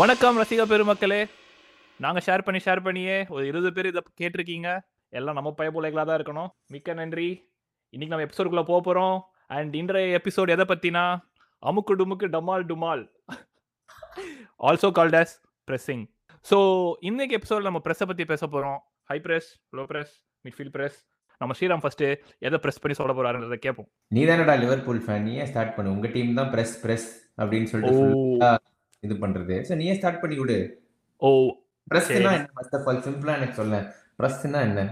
வணக்கம் ரசிக பெருமக்களே. நாங்க ஷேர் பண்ணி ஷேர் பண்ணியே. ஒரு இருபது பேர் இதை கேட்டிருக்கீங்க. எல்லாம் நம்ம பயபுலைகளா தான் இருக்கணும். மிக்க நன்றி. இன்னைக்கு நம்ம எபிசோடுக்குள்ள போக போறோம். அண்ட் இன்றைய எபிசோட் எதை பத்தினா அமுக்கு டுமுக்கு டமால் டுமால். Also called as pressing. So இன்னைக்கு எபிசோட் நம்ம ப்ரெஸ்ஸை பத்தி பேச போறோம். High press low press midfield press நம்ம ஸ்ரீராம் ஃபர்ஸ்ட் எதை ப்ரெஸ் பண்ணி சொல்ல போறாருன்றதை கேட்போம் நீ தானடா லிவர்பூல் ஃபேன் நீயே ஸ்டார்ட் பண்ணு. உங்க டீம் தான் பிரஸ் பிரஸ் அப்படின்னு சொல்லிட்டு இது பண்றது. சோ நீயே ஸ்டார்ட் பண்ணி விடு. ஓ பிரஸ்னா. என்ன ஃபர்ஸ்ட் ஆஃப் ஆல் சிம்பிளா எனக்கு சொல்ல. பிரஸ்னா என்ன?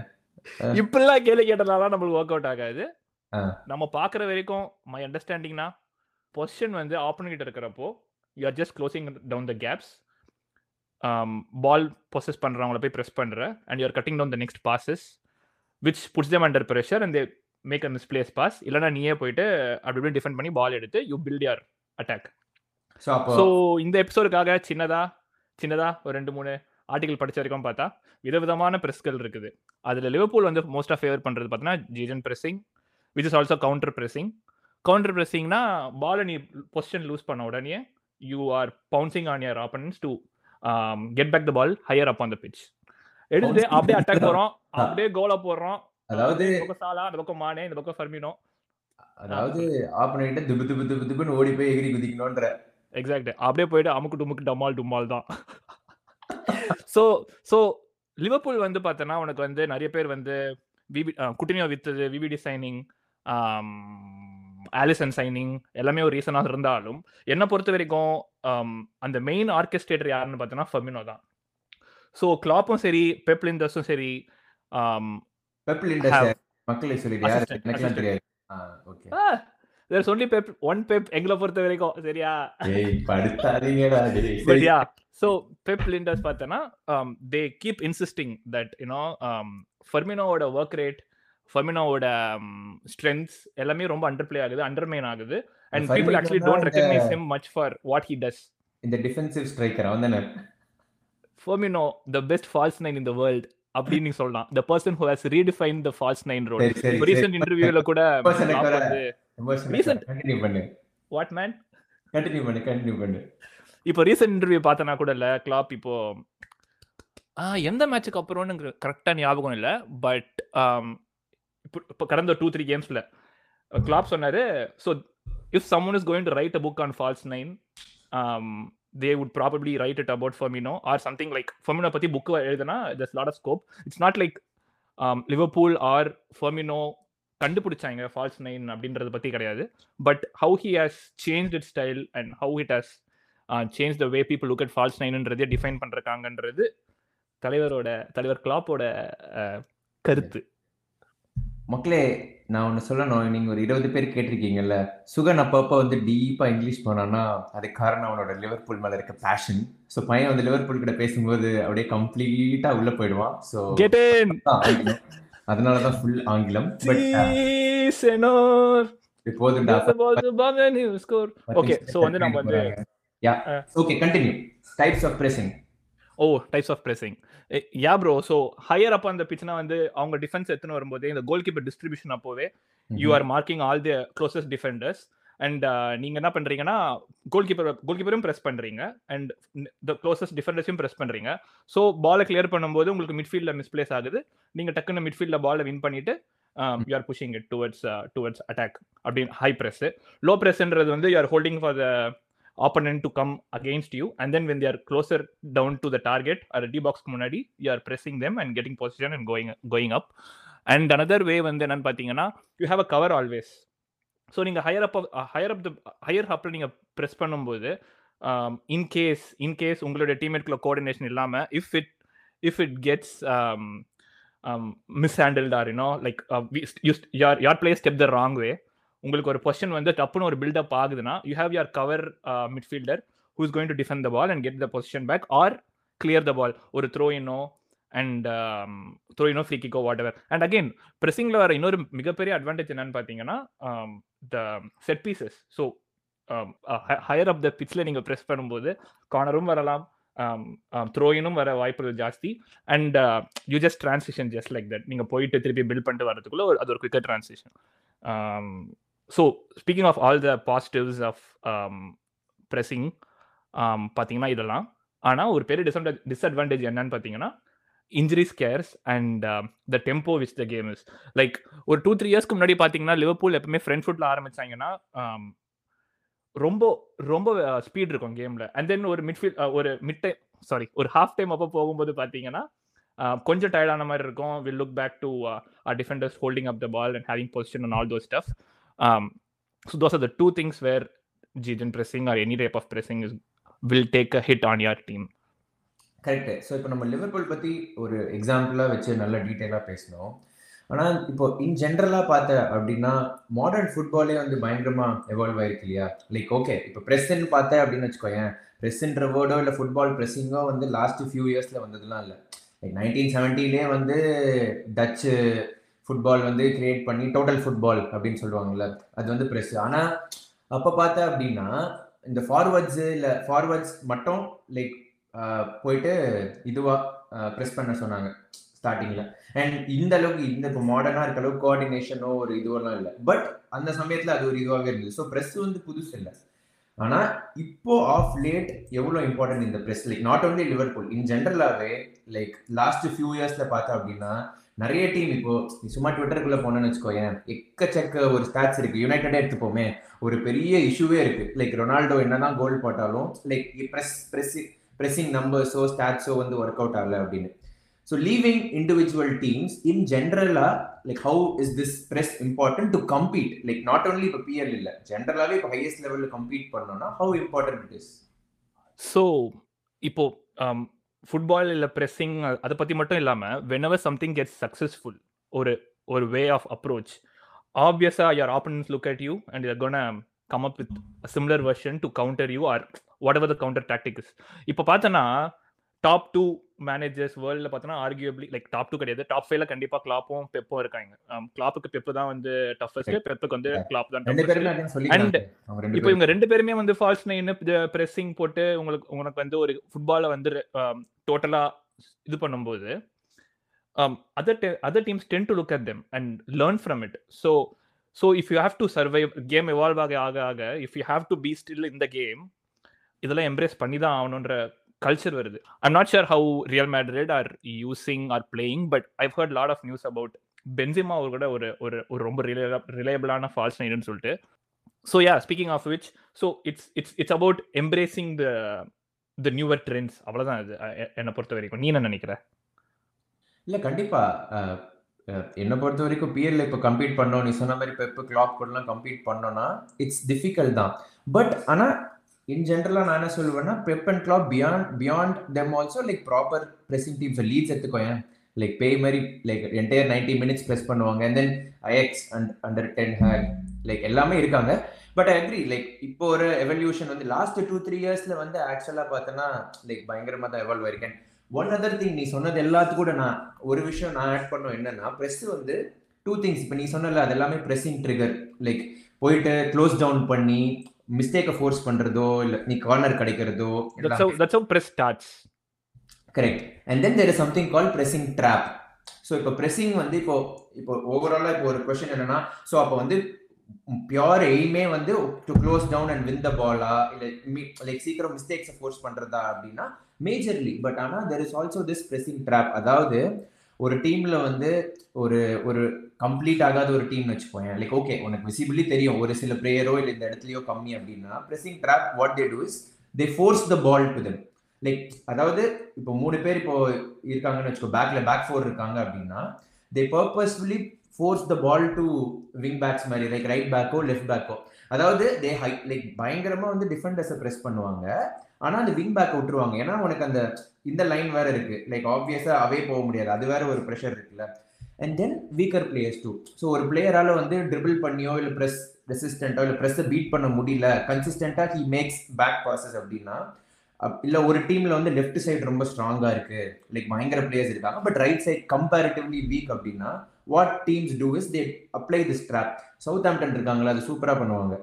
இப்படிலாம் கேள்வி கேட்டதால நம்மளுக்கு ஒர்க் அவுட் ஆகாது. நம்ம பார்க்குற வரைக்கும் மை அண்டர்ஸ்டாண்டிங்னா பொசிஷன் வந்து ஆப்பன் கிட்ட இருக்கிறப்போ you are just closing down the gaps ball possess பண்றவங்கள போய் ப்ரெஸ் பண்ற and you're cutting down the next passes which puts them under pressure and they make a misplace pass இல்லைனா நீயே போயிட்டு அப்படி இப்படி டிஃபெண்ட் பண்ணி பால் எடுத்து you build your attack so இந்த எபிசோடுக்காக சின்னதா சின்னதா ஒரு ரெண்டு மூணு ஆர்டிகல் படிச்ச வரைக்கும் பார்த்தா விதவிதமான பிரஸ்கள் இருக்குது. அதில் லிவர்பூல் வந்து மோஸ்ட்டாக ஃபேவர் பண்ணுறது பார்த்தீங்கன்னா gegenpressing which is also counter pressing counter பிரessingனா பாலை நீ பொசிஷன் லூஸ் பண்ண உடனே you are bouncing on your opponents to get back the ball higher up on the pitch எடுத்து அப்படியே அட்டாக் தான். போகிறோம் அப்படியே கோலை போடுறோம் அதாவது சாலா இந்த பக்கம் மானே இந்த பக்கம் ஃபர்மினோ. அதாவது ஆப்போனன்ட்ட துபு துபு துபு துபுன்னு ஓடி போய் எகிரி குதிக்கணும்ன்ற எக்ஸாக்ட் அப்படியே போயிட்டு அமுக்கு டுமுக்கு டமால் டுமால் தான். ஸோ ஸோ லிவர்பூல் வந்து பார்த்தோன்னா உனக்கு வந்து நிறைய பேர் வந்து விவி குட்டினியோ வித்தது விவிடி சைனிங் ஆலிசன் சைனிங் எல்லாமே ஒரு ரீசனாக இருந்தாலும் என்னை பொறுத்த வரைக்கும் அந்த மெயின் ஆர்கெஸ்ட்ரேட்டர் யாருன்னு பார்த்தோன்னா ஃபெமினோ தான். ஸோ கிளாப்பும் சரி பெப்லிண்டர்ஸும் சரி there's only Pep one Pep எங்களை பொறுத்த வரைக்கும். சரியா? ஏய் படுத்தாதீங்கடா டேய். but சரி. yeah so pep linders பார்த்தனா um, they keep insisting that you know um, ஃபர்மினோவோட ஒர்க் ரேட் ஃபர்மினோவோட ஸ்ட்ரென்த்ஸ் எல்லாமே ரொம்ப அண்டர் பிளே ஆகுது. அண்டர்மைன் ஆகுது and people actually don't recognise him much for what he does இந்த டிஃபென்சிவ் ஸ்ட்ரைக்கர் அவன் தானே? Firmino the best false nine in the world அப்படின்னு சொல்லலாம். The person who has redefine the false nine role recent இன்டர்வியூல கூட வந்து continue பண்ணு. What man continue பண்ணு கண்டினியூ பண்ணு. இப்போ ரீசெண்ட் இன்டர்வியூ பார்த்தனா கூட இல்ல கிளாப் இப்போ எந்த மேட்சுக்கு அப்புறம்னு கரெக்டா ஞாபகம் இல்ல பட் இப்போ இப்போ கடந்த டூ த்ரீ கேம்ஸ்ல கிளாப் சொன்னாரு so if someone is going to write a book on false nine they would probably write it about Firmino or something like Firmino பத்தி புக் எழுதுனா there's lot of scope it's not like Liverpool or Firmino கண்டுபிடிச்சாங்க false nine அப்படின்றத பத்தி கிடையாது. But how he has change it style and how it has change the way people look at false நைன்ன்றதே define பண்றாங்கன்றது தலைவரோட தலைவர் கிளாப்போட கருத்து. மக்களே நான் ஒன்று சொல்லணும். நீங்க ஒரு இருபது பேர் கேட்டிருக்கீங்கல்ல சுகன் அப்பப்போ வந்து டீப்பா இங்கிலீஷ் போனான்னா அதுக்கு காரணம் அவனோட லிவர்பூல் மேல இருக்க பேஷன் ஸோ பையன் வந்து லிவர்பூல் கிட்ட பேசும்போது அப்படியே கம்ப்ளீட்டா உள்ள போயிடுவான். ஸோ கெட் இன் ஆங்கிலம். அதனால தான் ஃபுல் ஆங்கிலம் ஓகே ஸோ வந்து நம்ம வந்து yeah Uh. Okay continue types of pressing oh types of pressing yeah bro so higher up அந்த பிச்னா வந்து அவங்க டிஃபென்ஸ் எடுத்துன்னு வரும்போது இந்த கோல் கீப்பர் டிஸ்ட்ரிபியூஷன் அப்போவே you are marking all the closest defenders and நீங்க என்ன பண்றீங்கன்னா கோல் கீப்பர் கோல் கீப்பரும் பிரஸ் பண்றீங்க. அண்ட் த க்ளோசஸ்ட் டிஃபெண்டர்ஸையும் பிரஸ் பண்றீங்க. ஸோ பாலை கிளியர் பண்ணும்போது உங்களுக்கு மிட்ஃபீல்ட்ல மிஸ்பிளேஸ் ஆகுது. நீங்க டக்குன்னு மிட்ஃபீல்ட்ல பாலை வின் பண்ணிட்டு you are pushing it towards towards attack அப்படின்னு ஹை பிரஸ் லோ பிரஸ்ன்றது வந்து you are holding for the opponent to come against you and then when they are down to to the target or d முன்னாடி you are pressing them and getting position and going going up and another way வந்து என்னன்னு பார்த்தீங்கன்னா you have a cover always so நீங்கள் higher up higher up the higher அப்பில் நீங்கள் press பண்ணும்போது in case in case உங்களுடைய டீம்மேட்குள்ள கோஆர்டினேஷன் இல்லாமல் if it if it gets mishandled or you know like your your players step the wrong way உங்களுக்கு ஒரு position வந்து டப்புன்னு ஒரு பில்டப் ஆகுதுன்னா you have your cover midfielder who is going to defend the ball and get the position back or clear the ball ஒரு throw இன்னோ and த்ரோயினோ இன்னோ ஃப்ரீ கிக்கோ வாட் எவர் அண்ட் அகெயின் ப்ரெஸ்ஸிங்கில் வர இன்னொரு மிகப்பெரிய அட்வான்டேஜ் என்னன்னு பார்த்தீங்கன்னா the set pieces so higher up the பிச்சில் நீங்கள் ப்ரெஸ் பண்ணும்போது கார்னரும் வரலாம். Um, um, த்ரோயினும் வர வாய்ப்புகள் ஜாஸ்தி. And you just transition just like that நீங்கள் போயிட்டு திருப்பி பில்ட் பண்ணிட்டு வரதுக்குள்ள ஒரு அது ஒரு quicker transition so speaking of all the positives of pressing பார்த்தீங்கன்னா இதெல்லாம். ஆனால் ஒரு பெரிய டிஸ்அட்வான்டேஜ் என்னன்னு பார்த்தீங்கன்னா injury scares and the tempo which the game is like ஒரு டூ த்ரீ இயர்ஸ்க்கு முன்னாடி பார்த்தீங்கன்னா லிவர்பூல் எப்பவுமே ஃப்ரெண்ட் ஃபுட்டில் ஆரம்பிச்சாங்கன்னா ரொம்ப ரொம்ப ஸ்பீட் இருக்கும் கேமில் அண்ட் தென் ஒரு மிட்ஃபீல்ட் ஒரு மிட் டைம் சாரி ஒரு ஹாஃப் டைம் அப்போ போகும்போது பார்த்தீங்கன்னா கொஞ்சம் டயர்டான மாதிரி இருக்கும். Will look back to defenders holding up the ball and having position and all those stuff so those are the two things where ஜிஜன் pressing or any type of pressing is will take a hit on your team correct so இப்போ நம்ம Liverpool பற்றி ஒரு எக்ஸாம்பிளாக வச்சு நல்ல டீட்டெயிலாக பேசணும் ஆனால் இப்போ இன் ஜென்ரலாக பார்த்த அப்படின்னா மாடர்ன் ஃபுட்பாலே வந்து பயங்கரமாக எவால்வ் ஆயிருக்கு இல்லையா? லைக் ஓகே இப்போ ப்ரெஸ்ன்னு பார்த்தேன் அப்படின்னு வச்சுக்கோயேன். ப்ரெஸ்ன்ற வேர்டோ இல்லை ஃபுட்பால் ப்ரெஸ்ஸிங்கோ வந்து லாஸ்ட் ஃபியூ இயர்ஸில் வந்ததுலாம் இல்லை. லைக் நைன்டீன் செவன்ட்டிலே வந்து டச்சு ஃபுட்பால் வந்து கிரியேட் பண்ணி டோட்டல் ஃபுட்பால் அப்படின்னு சொல்லுவாங்கல்ல அது வந்து ப்ரெஸ் ஆனால் அப்போ பார்த்தேன் அப்படின்னா இந்த ஃபார்வர்ட்ஸு இல்லை ஃபார்வர்ட்ஸ் மட்டும் லைக் போயிட்டு இதுவாக ப்ரெஸ் பண்ண சொன்னாங்க ஸ்டார்டிங்கில் அண்ட் இந்த அளவுக்கு இந்த இப்போ மாடர்னாக இருக்க அளவுக்கு கோஆர்டினேஷனோ ஒரு இதுவெல்லாம் இல்லை. பட் அந்த சமயத்தில் அது ஒரு இதுவாகவே இருந்தது. ஸோ ப்ரெஸ் வந்து புதுசு இல்லை. ஆனால் இப்போ ஆஃப் லேட் எவ்வளோ இம்பார்ட்டன்ட் இந்த press like not only Liverpool in ஜென்ரலாகவே லைக் லாஸ்ட் ஃபியூ இயர்ஸில் பார்த்தா அப்படின்னா நிறைய டீம் இப்போ சும்மா ட்விட்டருக்குள்ள போனேன்னு வச்சுக்கோயேன் எக்கச்சக்க ஒரு ஸ்டாட்ஸ் இருக்கு. யுனைடெடே எடுத்துப்போமே ஒரு பெரிய இஷ்யூவே இருக்கு. லைக் ரொனால்டோ என்னதான் கோல் போட்டாலும் லைக் ப்ரெஸ் ப்ரெஸ் ப்ரெஸ்ஸிங் நம்பர்ஸோ ஸ்டாட்ஸோ வந்து ஒர்க் அவுட் ஆகல அப்படின்னு. So leaving individual teams in ஜென்ரலா like how is this press important to compete like not only இப்போ பிஎல் இல்லை ஜென்ரலாகவே இப்போ ஹையஸ்ட் லெவலில் கம்பீட் பண்ணோம்னா how important it is so இப்போ ஃபுட்பால் இல்லை ப்ரெஸ்ஸிங் அதை பற்றி மட்டும் இல்லாமல் வெனவர் சம்திங் கெட்ஸ் சக்ஸஸ்ஃபுல் ஒரு ஒரு வே ஆஃப் அப்ரோச் ஆப்வியஸாக your opponents look at you and you're gonna come up with similar version to counter you or whatever the counter tactics இப்போ பார்த்தோன்னா டாப் டூ மேனேஜர்ஸ் வேர்ல்டில் பார்த்தோன்னா arguably like top two கிடையாது. Top ஃபைவ்ல கண்டிப்பாக கிளாப்பும் பெப்பும் இருக்காங்க. கிளாப்புக்கு pep தான் வந்து டஃபஸ்ட் பெப்புக்கு வந்து கிளாப் தான் And இப்போ இவங்க ரெண்டு பேருமே வந்து ஃபால்ஸ் நைன் பிரessing போட்டு உங்களுக்கு உனக்கு வந்து ஒரு ஃபுட்பாலை வந்து டோட்டலா இது பண்ணும்போது other other teams tend to look at them and learn from it so so if you have to survive game evolve ஆக ஆக ஆக if you have to be still இந்த கேம் இதெல்லாம் எம்ப்ரேஸ் பண்ணி தான் ஆகணுன்ற கல்ச்சர் வருது. I'm not sure how Real Madrid are using or playing but I've heard lot of news about Benzema அவர் கூட ஒரு ஒரு ஒரு ரொம்ப ரிலேபிளான ஃபால்ஸ் நைடுன்னு சொல்லிட்டு. So yeah speaking of which so it's it's it's about embracing the the newer trends அவ்வளோதான் இது. என்னை பொறுத்த வரைக்கும். நீ என்ன நினைக்கிற? இல்ல கண்டிப்பா. என்னை பொறுத்த வரைக்கும் பிஎல்ல இப்போ கம்ப்ளீட் பண்ணோம். நீ சொன்ன மாதிரி பெப்பு கிளாக் கூடலாம் கம்ப்ளீட் பண்ணோம்னா இட்ஸ் டிஃபிகல்ட் தான். பட் ஆனா இன் ஜென்ரலாக நான் என்ன சொல்லுவேன்னா Pep and Klopp beyond beyond them also like proper pressing teams Leeds எடுத்துக்கோங்க லைக் பே மாதிரி like entire ninety minutes press பண்ணுவாங்க. And then Ajax and under Ten Hag like எல்லாமே இருக்காங்க. பட் ஐ அக்ரி லைக் இப்போ ஒரு எவல்யூஷன் வந்து last two three இயர்ஸில் வந்து ஆக்சுவலாக பார்த்தோன்னா லைக் பயங்கரமாக தான் எவால்வ் ஆயிருக்கேன். ஒன் அதர் திங் நீ சொன்னது எல்லாத்துக்கும் கூட நான் ஒரு விஷயம் நான் ஆட் பண்ணோம் என்னன்னா ப்ரெஸ் வந்து டூ திங்ஸ் இப்போ நீ சொன்னல அது எல்லாமே ப்ரெஸ்ஸிங் ட்ரிகர் லைக் போயிட்டு க்ளோஸ் டவுன் பண்ணி மிஸ்டேக்கை ஃபோர்ஸ் பண்றதோ இல்லை நீ கார்னர் கிடைக்கிறதோ that's how press starts correct and then there is something call pressing trap so இப்போ ப்ரெஸ்ஸிங் வந்து இப்போ இப்போ ஓவராலாக இப்போ ஒரு கொஷின் என்னன்னா ஸோ அப்போ வந்து பியோர் எய்மே வந்து to close down and win the Bala இல்லை லைக் சீக்கிரம் மிஸ்டேக்ஸை ஃபோர்ஸ் பண்றதா அப்படின்னா மேஜர்லி பட் ஆனால் there is also this pressing trap அதாவது ஒரு டீம்ல வந்து ஒரு ஒரு கம்ப்ளீட் ஆகாத ஒரு டீம்னு வச்சுக்கோங்க லைக் ஓகே உனக்கு விசிபிளி தெரியும். ஒரு சில பிளேயரோ இல்லை இந்த இடத்துலயோ கம்மி அப்படின்னா pressing trap what they do is they force the ball to them like அதாவது இப்போ மூணு பேர் இப்போ இருக்காங்கன்னு வச்சுக்கோ பேக்ல பேக் ஃபோர் இருக்காங்க அப்படின்னா they purposefully force the ball to wing backs மாதிரி லைக் ரைட் பேக்கோ லெஃப்ட் பேக்கோ அதாவது தே ஹை லைக் பயங்கரமா வந்து டிஃபெண்டர்ஸை ப்ரெஸ் பண்ணுவாங்க. ஆனா அந்த விங் பேக் விட்டுருவாங்க. ஏன்னா உனக்கு அந்த இந்த லைன் வேற இருக்கு. லைக் ஆப்வியஸா அவே போக முடியாது. அது வேற ஒரு ப்ரெஷர் இருக்கு. And then weaker players too so ஒரு பிளேயரால வந்து ட்ரிபிள் பண்ணியோ இல்லை ப்ரெஸ் ரெசிஸ்டண்டோ இல்லை ப்ரெஸ்ஸை பீட் பண்ண முடியல கன்சிஸ்டண்டா ஹி மேக்ஸ் பேக் பாசஸ் அப்படின்னா அப்- ஒரு டீம்ல வந்து லெஃப்ட் சைடு ரொம்ப ஸ்ட்ராங்காக இருக்கு லைக் பயங்கர பிளேயர்ஸ் இருக்காங்க but right side comparatively weak அப்படின்னா what teams do is they apply this trap Southampton இருக்காங்களா அது சூப்பராக பண்ணுவாங்க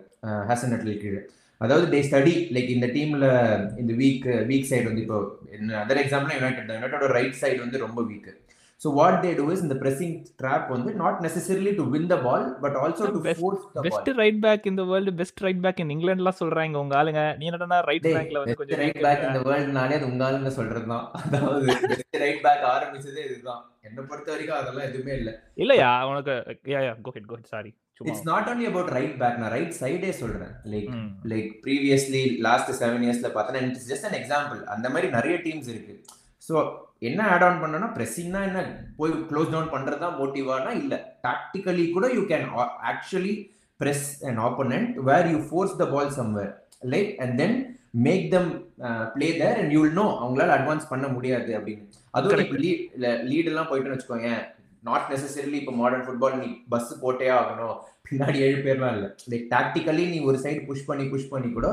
ஹாசன் அட்லி கீழே. அதாவது தே ஸ்டடி லைக் இந்த டீம்ல இந்த வீக் வீக் சைடு வந்து இப்போ அதர் எக்ஸாம்பிள் யுனைடெட் யுனைடோட ரைட் சைடு வந்து ரொம்ப weak so what they do is இந்த pressing trap வந்து நாட் necessarily to win the ball but also to Best- the best ball right back இந்த world best right back in இங்கிலாந்துலாம் சொல்றாங்க உங்க ஆளுங்க. நீ என்னடா ரைட் பேக்ல வந்து கொஞ்சம் ரைட் பேக் இந்த வேர்ல்ட்னாலே அது உங்க ஆளுங்க சொல்றது தான் அதாவது பெஸ்ட் ரைட் பேக் ஆரம்பிச்சதே இதுதான். என்ன பொறுத்த வரைக்கும் அதெல்லாம் எதுவுமே இல்ல. இல்லையா? உனக்கு yeah yeah go ahead go ahead sorry it's not only about right back நான் ரைட் சைடே சொல்றேன். Like. Like previously last seven இயர்ஸ்ல பார்த்தா இட்ஸ் ஜஸ்ட் அன் எக்ஸாம்பிள் அந்த மாதிரி நிறைய டீம்ஸ் இருக்கு. ஸோ என்ன ஆட் ஆன் பண்ணனா ப்ரெஸ்ஸிங்னா என்ன? போய் க்ளோஸ் டவுன் பண்றது தான் மோட்டிவானா இல்ல. டாக்டிக்கலி கூட you can actually press an opponent where you force the ball somewhere like and then make them play there and you know அவங்களால அட்வான்ஸ் பண்ண முடியாது அப்படின்னு. அதுவும். இப்போ லீட் லீட் எல்லாம் போயிட்டுன்னு வச்சுக்கோங்க நாட் நெசசரிலி இப்போ மாடர்ன் ஃபுட்பால் நீ பஸ் போட்டே ஆகணும் பின்னாடி ஏழு பேர்லாம் இல்லை. லைக் டாக்டிக்கலி நீ ஒரு சைடு புஷ் பண்ணி புஷ் பண்ணி கூட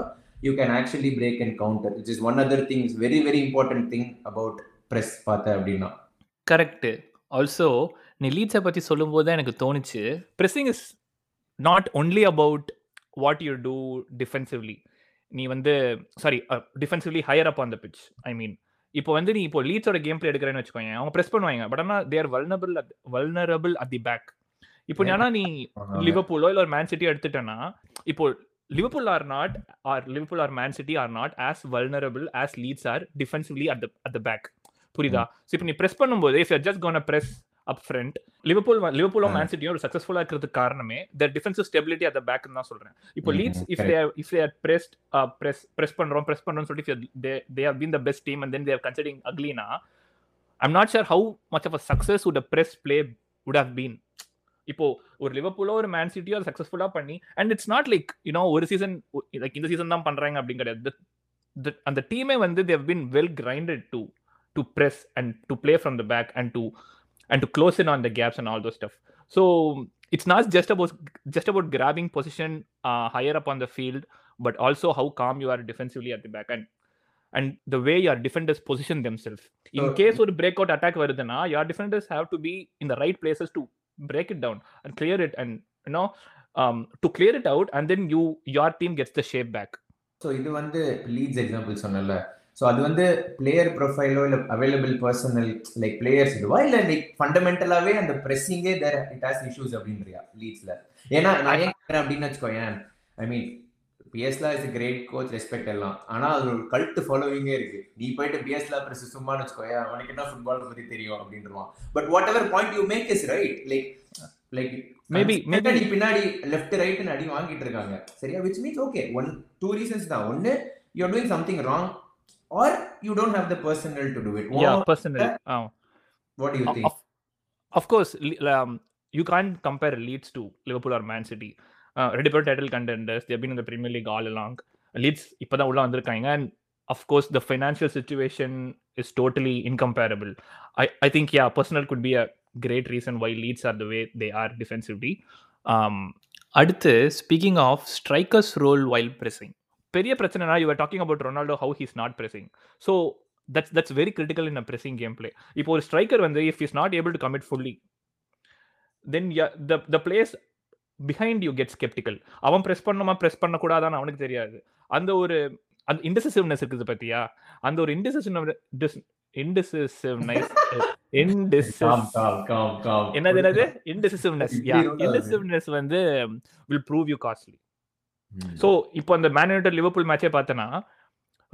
you can actually break and counter it is one other thing is very very important thing about press பார்த்த அப்படின்னா. கரெக்ட் ஆல்சோ நீ லீட்ஸை பற்றி சொல்லும்போது தான் எனக்கு தோணுச்சு pressing is not only about what you do defensively நீ வந்து sorry defensively higher up on the pitch I mean இப்போ வந்து நீ இப்போ லீட்ஸோட கேம் பிளே எடுக்கிறேன்னு வச்சுக்கோங்க அவங்க ப்ரெஸ் பண்ணுவாங்க பட் ஆனால் they're vulnerable vulnerable at the back இப்போ ஆனா நீ லிவர்பூலோ இல்ல ஒரு மேன் சிட்டி எடுத்துட்டேன்னா இப்போ Liverpool are not or Liverpool or Man City are not as vulnerable as Leeds are defensively at at the back புரியுதா? ஸோ இப்போ நீ ப்ரெஸ் பண்ணும்போது if you're just gonna press up front Liverpool லிவர்பூலும் Man சிட்டியும் ஒரு சக்ஸஸ்ஃபுல்லா இருக்கிறதுக்கு காரணமே the defensive stability at the back தான் சொல்றேன். இப்போ Leeds if. They if they are pressed press press பண்றோம் பிரஸ் பண்றோம்னு சொல்லிட்டு they they have been the best team and then they're considering அக்லினா I'm not sure how much of a success would press play would have been. இப்போ ஒரு லிவர்பூலோ ஒரு Man சிட்டியோ அதை சக்ஸஸ்ஃபுல்லா பண்ணி and it's not like you know ஒரு season like இந்த season தான் பண்றாங்க அப்படின்னு கிடையாது. அந்த டீமே வந்து they've been well grinded to to press and to play from the back and to and to close in on the gaps and all those stuff so it's not just about just about grabbing position uh, higher up on the field but also how calm you are defensively at the back and and the way your defenders position themselves in So- case ஒரு breakout attack வருதுன்னா your defenders have to be in the right places to break it down and clear it and you know um, to clear it out and then you your team gets the shape back so இது வந்து leads example சொன்னல so அது வந்து player ப்ரொஃபைலோ இல்லை available personal like players இதுவா? இல்லை like ஃபண்டமெண்டலாகவே அந்த ப்ரெஸ்ஸிங்கே தேர் இட் ஹாஸ் இஷ்யூஸ் அப்படின்றியா லீட்ஸில் ஏன்னா நான் ஏன் அப்படின்னு வச்சுக்கோயேன். ஐ மீன் பிஎஸ்லா இஸ் கிரேட் கோச் ரெஸ்பெக்ட் எல்லாம். ஆனால் அது ஒரு கல்ட் ஃபாலோவிங்கே இருக்கு. நீ போயிட்டு பிஎஸ்லா பிரஸ் சும்மான்னு வச்சுக்கோயேன் அவனுக்கு என்ன ஃபுட்பால் பற்றி தெரியும் அப்படின்றான் but whatever point you make is right like like Maybe- maybe- அடி பின்னாடி லெஃப்ட் ரைட்னு அடி வாங்கிட்டு இருக்காங்க. சரியா? Which means okay one two reasons தான். ஒன்னு you are doing something wrong or you don't have the personal to to it yeah personally uh, what you of, think of, of course um, you can't compare leeds to liverpool or man city uh, ready title contenders they've been in the premier league all along leeds இப்பதான் உள்ள வந்திருக்காங்க and of course the financial situation is totally incomparable i i think yeah personal could be a great reason why leeds are the way they are defensively um அடுத்து speaking of strikers role while pressing பெரிய பிரச்சனைனா you are talking about Ronaldo how he's not pressing. So that's that's very critical in a pressing game play இப்போ ஒரு striker வந்து if is not able to commit fully then the the place behind you get sceptical அவன் press பண்ணணுமா ப்ரெஸ் பண்ணக்கூடாதான்னு அவனுக்கு தெரியாது. அந்த ஒரு அந்த இன்டெசிசிவ்னஸ் இருக்குது பத்தியா? அந்த ஒரு இன்டெசிசிவ் இன்டெசிசிவ்னஸ் என்னது என்னது? Indecisiveness yeah. இன்டெசிசிவ்னஸ் வந்து will prove you costly so இப்போ அந்த மேன் யுனைடெட் லிவர்பூல் மேட்சே பார்த்தனா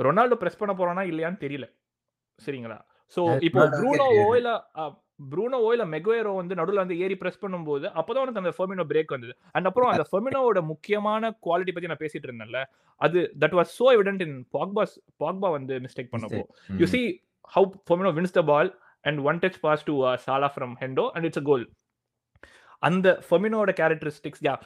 ரொனால்டோ பிரஸ் பண்ண போறானா இல்லையான்னு தெரியல. சரிங்களா? ஸோ இப்போ தெரியாது. இல்ல ப்ரூனோவோ இல்ல மெகுவேரோ வந்து நடுவில் வந்து ஏறி பிரஸ் பண்ணும்போது அப்பதான் உனக்கு அந்த ஃபெர்மினோ பிரேக் வந்தது. அண்ட் அப்புறம் அந்த ஃபெர்மினோவோட முக்கியமான குவாலிட்டி பத்தி நான் பேசிட்டு இருந்தேன்ல அது that was so evident in Pogba's Pogba வந்து மிஸ்டேக் பண்ணப்போ. How Firmino wins the ball and one touch pass to uh, Salah from Hendo and it's a goal. And the Firmino's characteristics, yeah,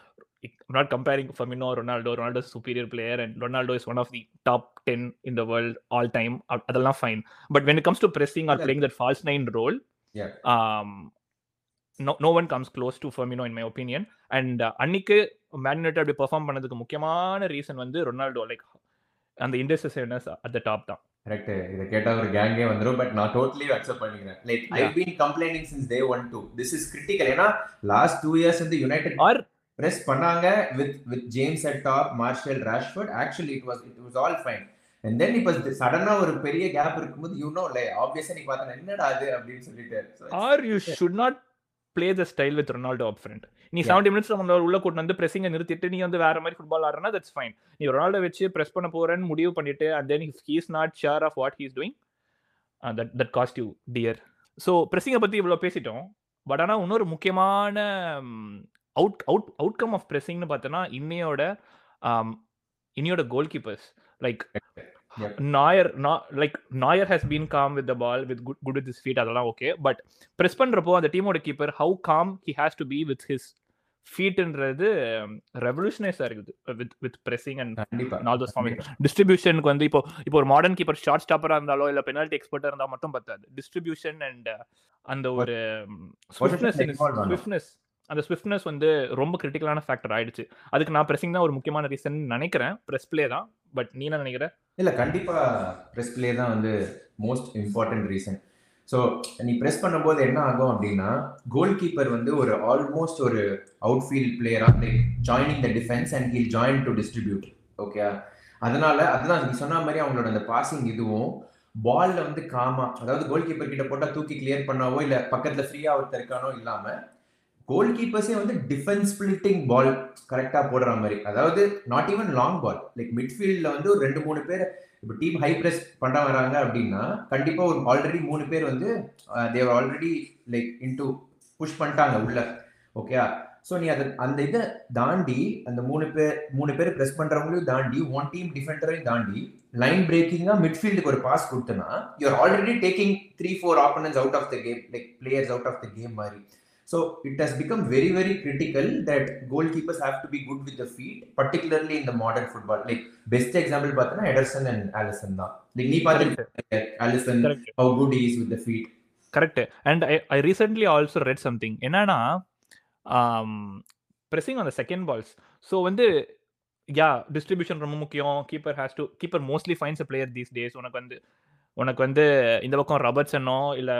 I'm not comparing Firmino, Ronaldo. Ronaldo is a superior player and Ronaldo is one of the top 10 in the world all time. Uh, Adalla fine. But when it comes to pressing or Yeah. playing that false nine role, Yeah. um, no, no one comes close to Firmino in my opinion. And uh, அன்னைக்கு Man United அப்படி perform பண்ணதுக்கு முக்கியமான reason வந்து Ronaldo like அந்த indecisiveness at the top தான் correct இத கேட்டா ஒரு கேங்கே வந்துரும் பட் நான் டோட்டலி அக்செப்ட் பண்ணிக்கிறேன் like I. Been complaining since day one to this is critical ஏன்னா லாஸ்ட் டூ இயர்ஸ் வந்து யுனைடெட் ஆர் பிரஸ் பண்ணாங்க with with James at top Martial Rashford actually it was it was all fine and then இப்போ சடனா ஒரு பெரிய gap இருக்கும்போது you know இல்லை ஆப்வியஸா நீ பார்த்தா என்னடா அது அப்படின்னு சொல்லிட்டு. Are you should not play the style with Ronaldo up front நீ. செவன்டி மினிட்ஸ் நம்ம உள்ள கூட்டு வந்து பிரஸிங்க நிறுத்திட்டு நீ வந்து வேற மாதிரி ஃபுட்பால் ஆடுறனா தட்ஸ் ஃபைன் நீ ரொனால்டோ வச்சு பிரஸ் பண்ண போறேன்னு முடிவு பண்ணிட்டு and then he's not sure of what he's doing that that cost you dear so பிரஸிங்கை பத்தி இவ்வளோ பேசிட்டோம். பட் ஆனால் இன்னொரு முக்கியமான அவுட் அவுட் அவுட்கம் ஆஃப் பிரஸிங்னு பார்த்தோன்னா இன்னையோட um, இன்னையோட goal keepers like. Neuer like Neuer has been calm with the ball with good good with his feet அதெல்லாம் ஓகே பட் ப்ரெஸ் பண்றப்போ அந்த டீமோட keeper how calm he has to be with his ஃபீட்ன்றது ரெவல்யூஷனைஸா இருக்குது. With with pressing and all those forming டிஸ்ட்ரிபியூஷனுக்கு வந்து இப்போ இப்போ ஒரு மாடர்ன் கீப்பர் ஷார்ட் ஸ்டாப்பரா இருந்தாலோ இல்ல பெனால்டி எக்ஸ்பர்ட்டா இருந்தா மட்டும் பத்தாது. டிஸ்ட்ரிபியூஷன் அண்ட் அந்த ஒரு ஸ்விஃப்ட்னஸ். ஸ்விஃப்ட்னஸ் அந்த ஸ்விஃப்ட்னஸ் வந்து ரொம்ப கிரிட்டிக்கலான ஃபேக்டர் ஆயிடுச்சு. அதுக்கு நான் பிரஸிங் தான் ஒரு முக்கியமான ரீசன் நினைக்கிறேன். ப்ரெஸ் பிளே தான். பட் நீ என்ன நினைக்கிற? இல்லை கண்டிப்பாக ப்ரெஸ் பிளே தான் வந்து மோஸ்ட் இம்பார்ட்டன்ட் ரீசன் ஸோ நீ ப்ரெஸ் பண்ணும்போது என்ன ஆகும் அப்படின்னா கோல் கீப்பர் வந்து ஒரு ஆல்மோஸ்ட் ஒரு அவுட்ஃபீல்ட் பிளேயராக like joining the defence and he'll join to distribute okay அதனால அதுதான் நீ சொன்ன மாதிரி அவங்களோட அந்த பாசிங் இதுவும் பால்ல வந்து காமா அதாவது கோல் கீப்பர் கிட்ட போட்டால் தூக்கி கிளியர் பண்ணாவோ இல்லை பக்கத்தில் ஃப்ரீயாக ஒருத்தர் இருக்கானோ இல்லாமல் கோல் கீப்பர்ஸே வந்து டிஃபென்ஸ் ஸ்பிளிட்டிங் பால் கரெக்டா போடுற மாதிரி. அதாவது not even long ball like மிட்ஃபீல்ட்ல வந்து ஒரு ரெண்டு மூணு பேர் இப்போ டீம் ஹை பிரஸ் பண்ண வராங்க அப்படின்னா கண்டிப்பா ஒரு ஆல்ரெடி மூணு பேர் வந்து they're already like into push பண்ணிட்டாங்க உள்ள. ஓகே ஸோ நீ அதை அந்த இதை தாண்டி அந்த மூணு பேர் மூணு பேர் ப்ரெஸ் பண்ணுறவங்களையும் தாண்டி ஒன் டீம் டிஃபெண்டரையும் தாண்டி லைன் பிரேக்கிங்காக மிட்ஃபீல்டுக்கு ஒரு பாஸ் கொடுத்தனா you're already taking three four opponents out of the game like players out of the game மாதிரி. So it has become very, very critical that goalkeepers have to be good with the feet, particularly in the modern football. Like best example, பார்த்தனா Ederson and Allison தான். Like நீ பார்த்து how good he is with the feet. Correct and I I recently also read something என்னன்னா pressing on the second balls so வந்து yeah distribution ரொம்ப முக்கியம் keeper has to keeper mostly finds a player these days உனக்கு வந்து உனக்கு வந்து இந்த பக்கம் ராபர்ட்ஸனோ இல்லை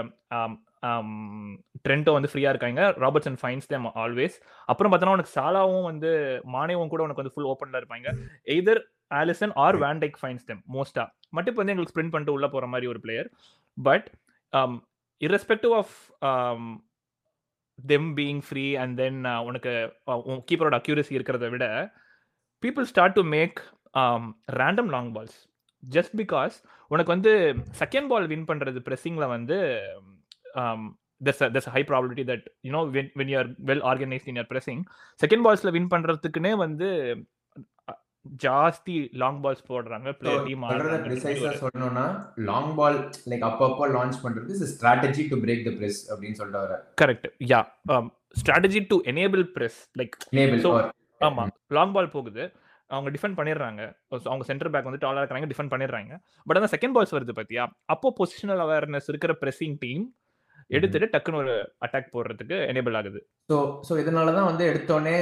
ட்ரெண்டோ வந்து ஃப்ரீயாக இருக்காங்க. Roberts and finds them always அப்புறம் பார்த்தோன்னா உனக்கு சாலாவும் வந்து மானேவும் கூட உனக்கு வந்து ஃபுல் ஓப்பனில் இருப்பாங்க. Either Alisson or Van Dijk finds them மோஸ்டா மட்டும் இப்போ வந்து எங்களுக்கு ஸ்ப்ரிண்ட் பண்ணிட்டு உள்ள போகிற மாதிரி ஒரு player but irrespective of them being free and then உனக்கு கீப்பரோட அக்யூரசி இருக்கிறத விட people start to make random long balls just because உனக்கு வந்து செகண்ட் பால் வின் பண்ணுறது ப்ரெஸ்ஸிங்கில் வந்து um, there's a, there's a high probability that you know when, when you are well organized in your pressing second ballsல win பண்றதுக்குனே வந்து ஜாஸ்தி long balls போடுறாங்க player team சொல்லணும்னா லாங் பால் லைக் அப்பப்போ launch பண்றது is strategy to break the press அப்படின்னு சொல்லிட்டு வர correct yeah strategy to enable press like ஆமா லாங் பால் போகுது அவங்க டிஃபெண்ட் பண்ணிடுறாங்க. அவங்க சென்டர் பேக் வந்து டாலா இருக்காங்க டிஃபெண்ட் பண்ணிடுறாங்க. பட் அந்த செகண்ட் பால்ஸ் வருது பாத்தியா? அப்போ பொசிஷனல் அவேர்னஸ் இருக்கிற பிரஸிங் டீம் எடுத்துட்டு டக்குன்னு ஒரு அட்டாக் போடுறதுக்கு எனேபிள் ஆகுது. ஸோ ஸோ இதனால தான் வந்து எடுத்தோடனே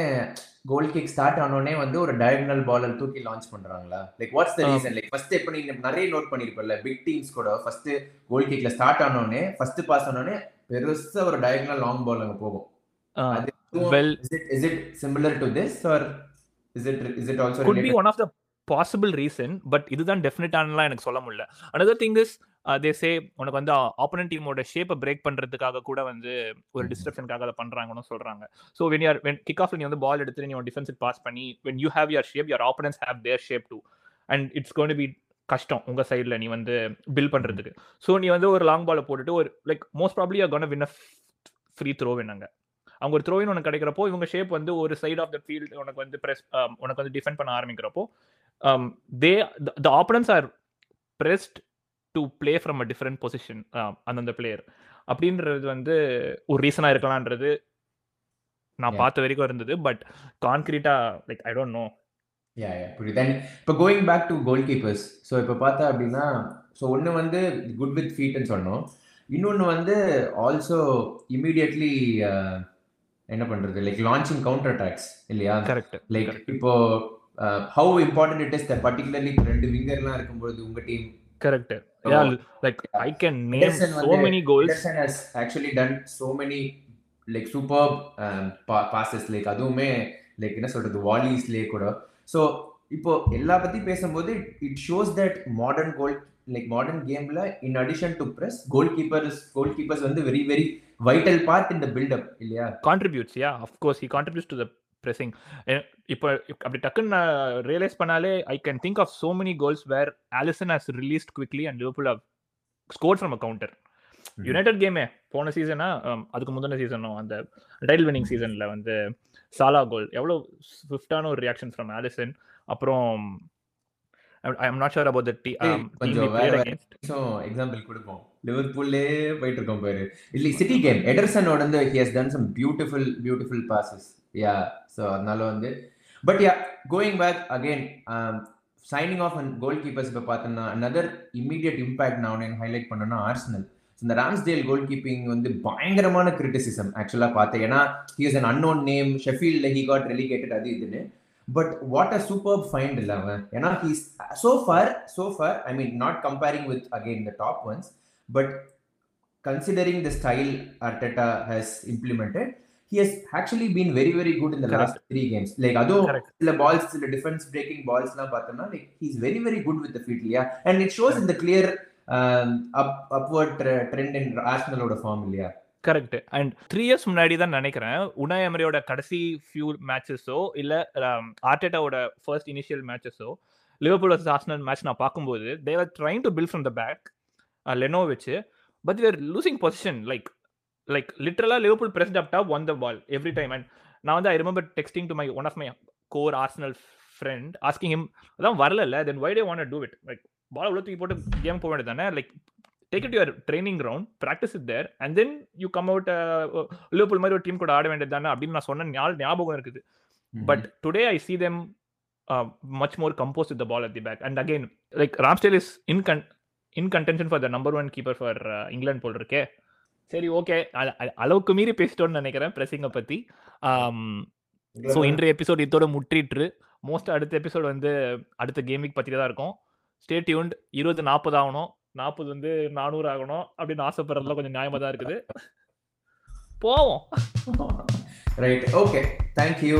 கோல் கிக் ஸ்டார்ட் ஆனோடனே வந்து ஒரு டயகனல் பாலர் தூக்கி லான்ச் பண்றாங்களா? Like what's the. Reason like first இப்போ நீங்க நிறைய நோட் பண்ணிருப்பல பிக் டீம்ஸ் கூட. ஃபர்ஸ்ட் கோல் கிக்ல ஸ்டார்ட் ஆனோடனே ஃபர்ஸ்ட் பாஸ் ஆனோடனே பெருசா ஒரு டயகனல் லாங் பால் அங்க போகும். Well is it is it similar to this or is it is it also good be one of the possible reason but இதுதான் டெஃபினட்டானலாம் எனக்கு சொல்ல முடியல. Another thing is they say உனக்கு வந்து ஆப்போனன்ட் டீமோட ஷேப்பை பிரேக் பண்றதுக்காக கூட வந்து ஒரு. டிஸ்ட்ரப்ஷனுக்காக அதை பண்றாங்கன்னு சொல்றாங்க. So when you're when kick off நீ வந்து பால் எடுத்து நீ டிஃபென்ஸுக்கு பாஸ் பண்ணி when you have your shape your opponents have their shape too and it's gonna be கஷ்டம் உங்க சைடில் நீ வந்து பில் பண்றதுக்கு. ஸோ நீ வந்து ஒரு லாங் பாலை போட்டுட்டு ஒரு like most probably are gonna win a free throw வின்னாங்க அவங்க ஒரு த்ரோவின் உனக்கு கிடைக்கிறப்போ இவங்க ஷேப் வந்து ஒரு சைட் ஆஃப் த ஃபீல்ட் உனக்கு வந்து பிரஸ் உனக்கு வந்து டிஃபெண்ட் பண்ண ஆரம்பிக்கிறப்போ they the opponents are pressed to play from a different position அந்தந்த பிளேயர் அப்படின்றது வந்து ஒரு ரீசனாக இருக்கலான்றது நான். பார்த்த வரைக்கும் இருந்தது. பட் கான்கிரீட்டா லைக் ஐ டோன்ட் நோ புரியுது. இப்போ going back to goal keepers so இப்போ பார்த்தா அப்படின்னா ஸோ ஒன்று வந்து குட் வித் ஃபீட்னு சொன்னோம். இன்னொன்று வந்து ஆல்சோ இமீடியட்லி என்ன பண்றது? லைக் லான்ச்சிங் கவுண்டர் அட்டாக்ஸ் இல்லையா? கரெக்ட் லைக் இப்போ how important it is particularly ரெண்டு விங்கர்லாம் இருக்கும்போது உங்க team correct Oh. Yeah like I can name Henderson so வந்து- many goals Henderson has actually done so many like superb um, pa- passes like அதுவுமே like என்ன சொல்றது வாலிஸ்லயே கூட. ஸோ இப்போ எல்லா பத்தி பேசும்போது it shows that modern goal like modern கேம்ல in addition to press goal keepers goal keepers வந்து வெரி வெரி வைட்டல் பார்ட் இந்த பில்டப் இல்லையா? Contributes yeah of course he contributes to the pressing. இப்போ அப்படி டக்குன்னு நான் ரியலைஸ் பண்ணாலே I can think of so many goals where Alisson has released quickly and Liverpool have score from a counter United கேமே போன சீசனா அதுக்கு முந்தின சீசனும் அந்த டைல் வினிங் சீசன்ல வந்து சாலா கோல் எவ்வளோ ஸ்விஃப்டான ஒரு ரியாக்ஷன் ஃப்ரம் ஆலிசன் அப்புறம் I am not sure about the கொஞ்சம் வேற எக்ஸாம்பிள் கொடுப்போம். லிவர்பூல்லே போயிட்டு இருக்கோம் பாரு. இல்ல சிட்டி கேம் எடர்சனோட வந்து he has done some beautiful beautiful passes yeah so அதனால வந்து but yeah going back again signing of and goal keepers இப்போ பார்த்தோம்னா அனதர் இமீடியட் இம்பாக்ட் நான் ஒன்று ஹைலைட் பண்ணேன்னா ஆர்சனல் இந்த ராம்ஸ்டேல் கோல் கீப்பிங் வந்து பயங்கரமான கிரிட்டிசிசம் ஆக்சுவலாக பார்த்தேன். ஏன்னா he is an unknown name ஷெஃபீல்டில் he got relegated அது இதுன்னு. But what a super find இல்லை அவன் ஏன்னா he's so far so far I mean not comparing with again the top ones but considering the style Arteta has implemented he has actually been very very good in the Correct. last three games like அதுவும். சில balls சில breaking balls எல்லாம் பார்த்தோம்னா like he's very very good with the feet இல்லையா and it shows in the clear um, up upward tre- trend in ஆர்சனலோட form இல்லையா correct and three years முன்னாடி தான் நினைக்கிறேன் உனாய் எமரியோட கடைசி ஃபியூ மேட்சஸோ இல்ல ஆர்டேட்டாவோட ஃபர்ஸ்ட் இனிஷியல் மேட்சஸோ லிவர்பூல் வர்சஸ் ஆர்சனல் மேட்ச் நான் பார்க்கும்போது they're trying to build from the back Leno வச்சு but they're losing position like like லிட்டரலா Liverpool press up on the ball every time and நான் வந்து I remember texting to my one of my core Arsenal friend asking him அதான் வரல then why they want do it like ball உள்ள தூக்கி போட்டு game போக வேண்டியது தானே? Like take it your training ground practice it there and then you come out Liverpool மாதிரி ஒரு டீம் கூட ஆட வேண்டியது தானே அப்படின்னு நான் சொன்ன ஞாபகம் இருக்குது. But today I see them much more composed with the ball at the back. And again like ramsdale is in con- in contention for the number one keeper for uh, england போல் இருக்கே. சரி okay அளவுக்கு மீறி பேசிட்டோம்னு நினைக்கிறேன் பிரசிங்கை பத்தி. So இன்றைய episode இதோட முற்றிட்டு most அடுத்த எபிசோட் வந்து அடுத்த கேமிங் பத்தி தான் இருக்கும். ஸ்டே டியூன்ட் இருபது நாற்பது ஆகணும். நாற்பது வந்து நானூறு ஆகணும் அப்படின்னு ஆசைப்படுறதுல கொஞ்சம் நியாயமா தான் இருக்குது. போவோம். Right okay thank you